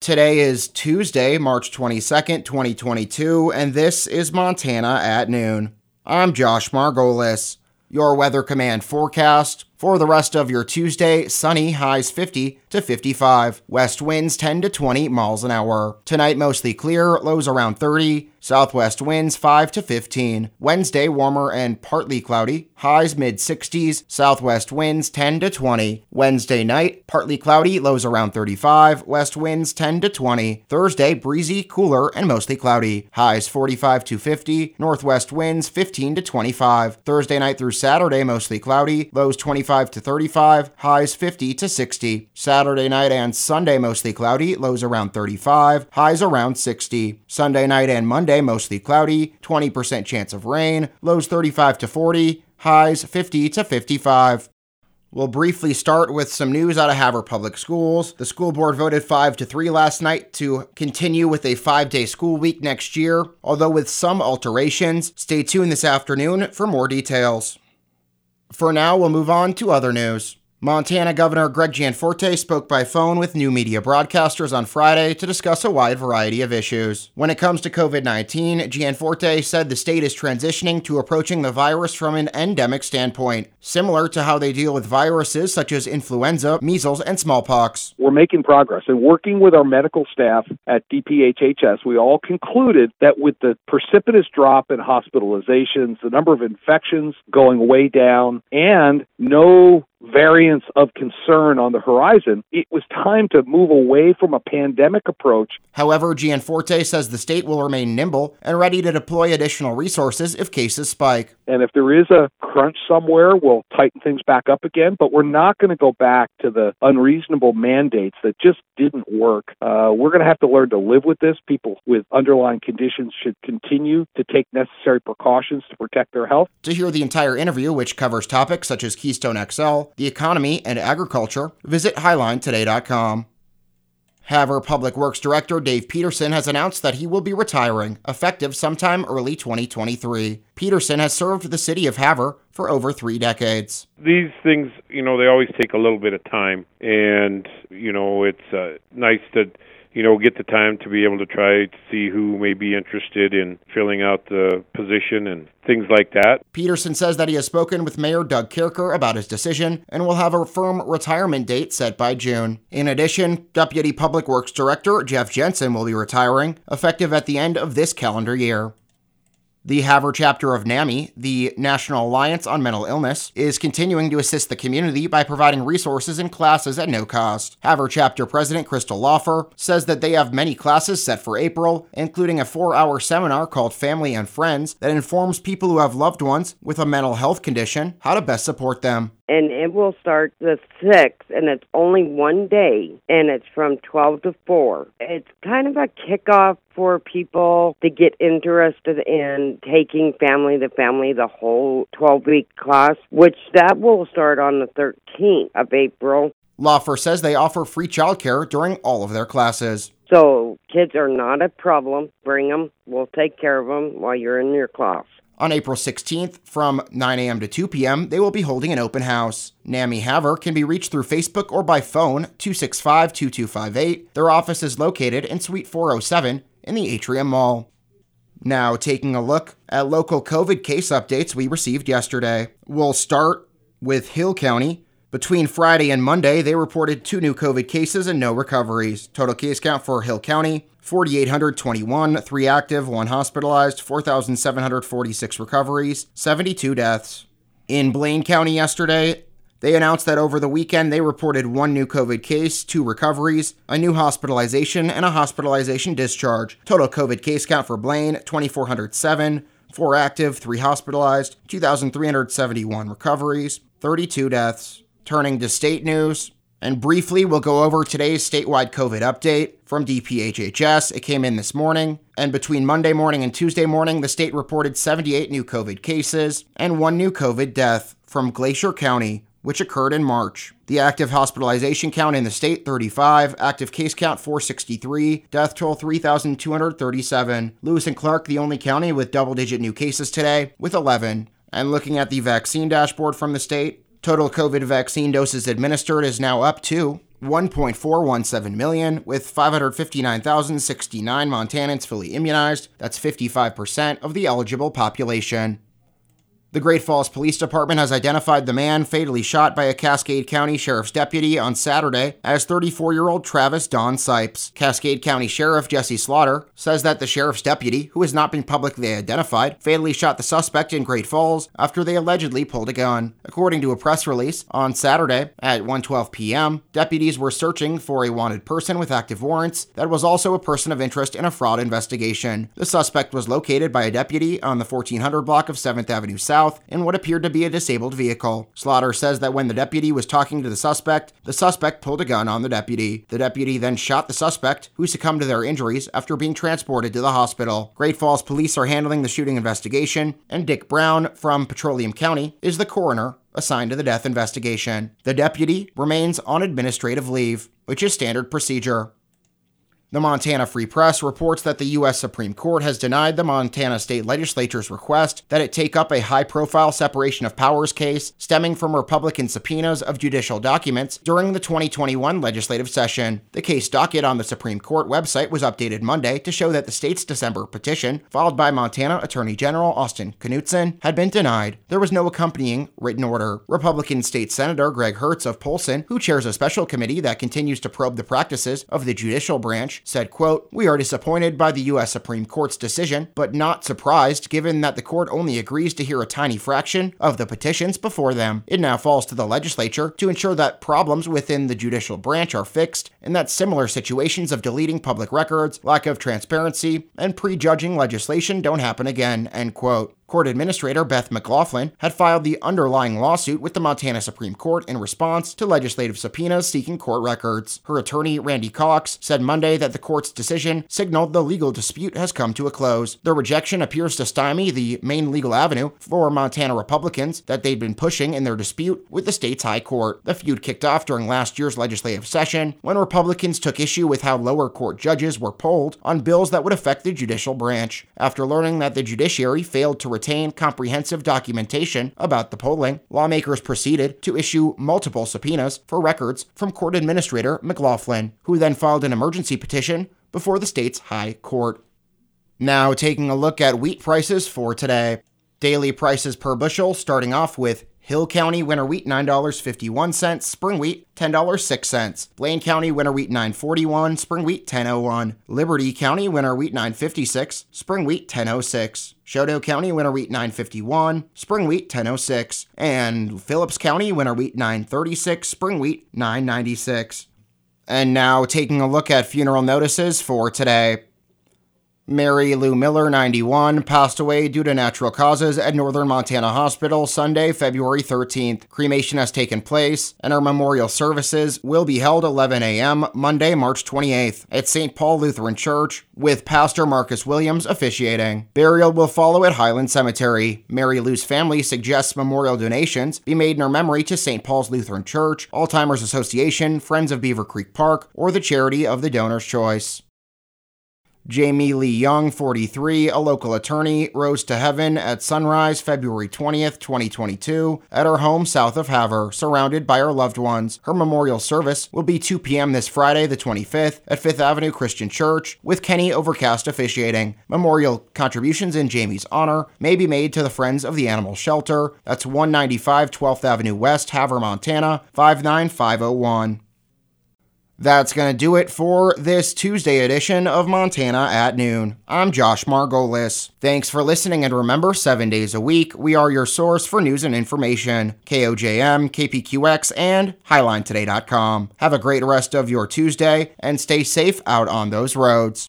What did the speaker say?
Today is Tuesday, March 22nd, 2022, and this is Montana at noon. I'm Josh Margolis. Your Weather Command forecast for the rest of your Tuesday, sunny, highs 50 to 55. West winds 10 to 20 miles an hour. Tonight, mostly clear, lows around 30. Southwest winds 5 to 15. Wednesday, warmer and partly cloudy, highs mid 60s. Southwest winds 10 to 20. Wednesday night, partly cloudy, lows around 35. West winds 10 to 20. Thursday, breezy, cooler, and mostly cloudy, highs 45 to 50. Northwest winds 15 to 25. Thursday night through Saturday, mostly cloudy, lows 25 25 to 35, highs 50 to 60. Saturday night and Sunday mostly cloudy, lows around 35, highs around 60. Sunday night and Monday mostly cloudy, 20% chance of rain, lows 35 to 40, highs 50 to 55. We'll briefly start with some news out of Havre Public Schools. The school board voted 5 to 3 last night to continue with a 5-day school week next year, although with some alterations. Stay tuned this afternoon for more details. For now, we'll move on to other news. Montana Governor Greg Gianforte spoke by phone with new media broadcasters on Friday to discuss a wide variety of issues. When it comes to COVID 19, Gianforte said the state is transitioning to approaching the virus from an endemic standpoint, similar to how they deal with viruses such as influenza, measles, and smallpox. We're making progress, and working with our medical staff at DPHHS, we all concluded that with the precipitous drop in hospitalizations, the number of infections going way down, and no variants of concern on the horizon, it was time to move away from a pandemic approach. However, Gianforte says the state will remain nimble and ready to deploy additional resources if cases spike. And if there is a crunch somewhere, we'll tighten things back up again, but we're not going to go back to the unreasonable mandates that just didn't work. Uh, we're going to have to learn to live with this. People with underlying conditions should continue to take necessary precautions to protect their health. To hear the entire interview, which covers topics such as Keystone XL, the economy, and agriculture, visit HighlineToday.com. Havre Public Works Director Dave Peterson has announced that he will be retiring, effective sometime early 2023. Peterson has served the city of Havre for over three decades. These things, you know, they always take a little bit of time, and, you know, it's uh, nice to you know, get the time to be able to try to see who may be interested in filling out the position and things like that. Peterson says that he has spoken with Mayor Doug Kaercher about his decision and will have a firm retirement date set by June. In addition, Deputy Public Works Director Jeff Jensen will be retiring, effective at the end of this calendar year. The Havre chapter of NAMI, the National Alliance on Mental Illness, is continuing to assist the community by providing resources and classes at no cost. Havre chapter president Crystal Lawfer says that they have many classes set for April, including a four hour seminar called Family and Friends that informs people who have loved ones with a mental health condition how to best support them and it will start the 6th, and it's only one day, and it's from 12 to 4. It's kind of a kickoff for people to get interested in taking family to family, the whole 12 week class, which that will start on the 13th of April. Lawfer says they offer free childcare during all of their classes. So kids are not a problem. Bring them. We'll take care of them while you're in your class. On April 16th, from 9 a.m. to 2 p.m., they will be holding an open house. NAMI Havre can be reached through Facebook or by phone 265 2258. Their office is located in Suite 407 in the Atrium Mall. Now, taking a look at local COVID case updates we received yesterday. We'll start with Hill County. Between Friday and Monday, they reported two new COVID cases and no recoveries. Total case count for Hill County 4,821, 3 active, 1 hospitalized, 4,746 recoveries, 72 deaths. In Blaine County yesterday, they announced that over the weekend they reported one new COVID case, two recoveries, a new hospitalization, and a hospitalization discharge. Total COVID case count for Blaine 2,407, 4 active, 3 hospitalized, 2,371 recoveries, 32 deaths. Turning to state news, and briefly, we'll go over today's statewide COVID update from DPHHS. It came in this morning. And between Monday morning and Tuesday morning, the state reported 78 new COVID cases and one new COVID death from Glacier County, which occurred in March. The active hospitalization count in the state 35, active case count 463, death toll 3,237. Lewis and Clark, the only county with double digit new cases today, with 11. And looking at the vaccine dashboard from the state, Total COVID vaccine doses administered is now up to 1.417 million, with 559,069 Montanans fully immunized. That's 55% of the eligible population. The Great Falls Police Department has identified the man fatally shot by a Cascade County Sheriff's deputy on Saturday as 34 year old Travis Don Sipes. Cascade County Sheriff Jesse Slaughter says that the sheriff's deputy, who has not been publicly identified, fatally shot the suspect in Great Falls after they allegedly pulled a gun. According to a press release, on Saturday at 1:12 p.m., deputies were searching for a wanted person with active warrants that was also a person of interest in a fraud investigation. The suspect was located by a deputy on the 1400 block of 7th Avenue South south in what appeared to be a disabled vehicle. Slaughter says that when the deputy was talking to the suspect, the suspect pulled a gun on the deputy. The deputy then shot the suspect, who succumbed to their injuries after being transported to the hospital. Great Falls police are handling the shooting investigation, and Dick Brown from Petroleum County is the coroner assigned to the death investigation. The deputy remains on administrative leave, which is standard procedure. The Montana Free Press reports that the U.S. Supreme Court has denied the Montana State Legislature's request that it take up a high profile separation of powers case stemming from Republican subpoenas of judicial documents during the 2021 legislative session. The case docket on the Supreme Court website was updated Monday to show that the state's December petition, filed by Montana Attorney General Austin Knudsen, had been denied. There was no accompanying written order. Republican State Senator Greg Hertz of Polson, who chairs a special committee that continues to probe the practices of the judicial branch, said, quote, We are disappointed by the U.S. Supreme Court's decision, but not surprised given that the court only agrees to hear a tiny fraction of the petitions before them. It now falls to the legislature to ensure that problems within the judicial branch are fixed and that similar situations of deleting public records, lack of transparency, and prejudging legislation don't happen again, end quote. Court Administrator Beth McLaughlin had filed the underlying lawsuit with the Montana Supreme Court in response to legislative subpoenas seeking court records. Her attorney, Randy Cox, said Monday that the court's decision signaled the legal dispute has come to a close. The rejection appears to stymie the main legal avenue for Montana Republicans that they'd been pushing in their dispute with the state's high court. The feud kicked off during last year's legislative session when Republicans took issue with how lower court judges were polled on bills that would affect the judicial branch. After learning that the judiciary failed to retain comprehensive documentation about the polling, lawmakers proceeded to issue multiple subpoenas for records from Court Administrator McLaughlin, who then filed an emergency petition before the state's High Court. Now, taking a look at wheat prices for today. Daily prices per bushel starting off with Hill County winter wheat $9.51, spring wheat $10.06. Blaine County winter wheat 941, spring wheat 1001. Liberty County winter wheat 956, spring wheat 1006. Chouteau County winter wheat 951, spring wheat 1006, and Phillips County winter wheat 936, spring wheat 996. And now taking a look at funeral notices for today. Mary Lou Miller, 91, passed away due to natural causes at Northern Montana Hospital Sunday, February 13th. Cremation has taken place, and her memorial services will be held 11 a.m. Monday, March 28th at St. Paul Lutheran Church, with Pastor Marcus Williams officiating. Burial will follow at Highland Cemetery. Mary Lou's family suggests memorial donations be made in her memory to St. Paul's Lutheran Church, Alzheimer's Association, Friends of Beaver Creek Park, or the charity of the donor's choice. Jamie Lee Young, 43, a local attorney, rose to heaven at sunrise February 20th, 2022, at her home south of Havre, surrounded by her loved ones. Her memorial service will be 2 p.m. this Friday, the 25th, at Fifth Avenue Christian Church, with Kenny Overcast officiating. Memorial contributions in Jamie's honor may be made to the Friends of the Animal Shelter. That's 195 12th Avenue West, Havre, Montana, 59501. That's going to do it for this Tuesday edition of Montana at Noon. I'm Josh Margolis. Thanks for listening, and remember, seven days a week, we are your source for news and information. KOJM, KPQX, and HighlineToday.com. Have a great rest of your Tuesday, and stay safe out on those roads.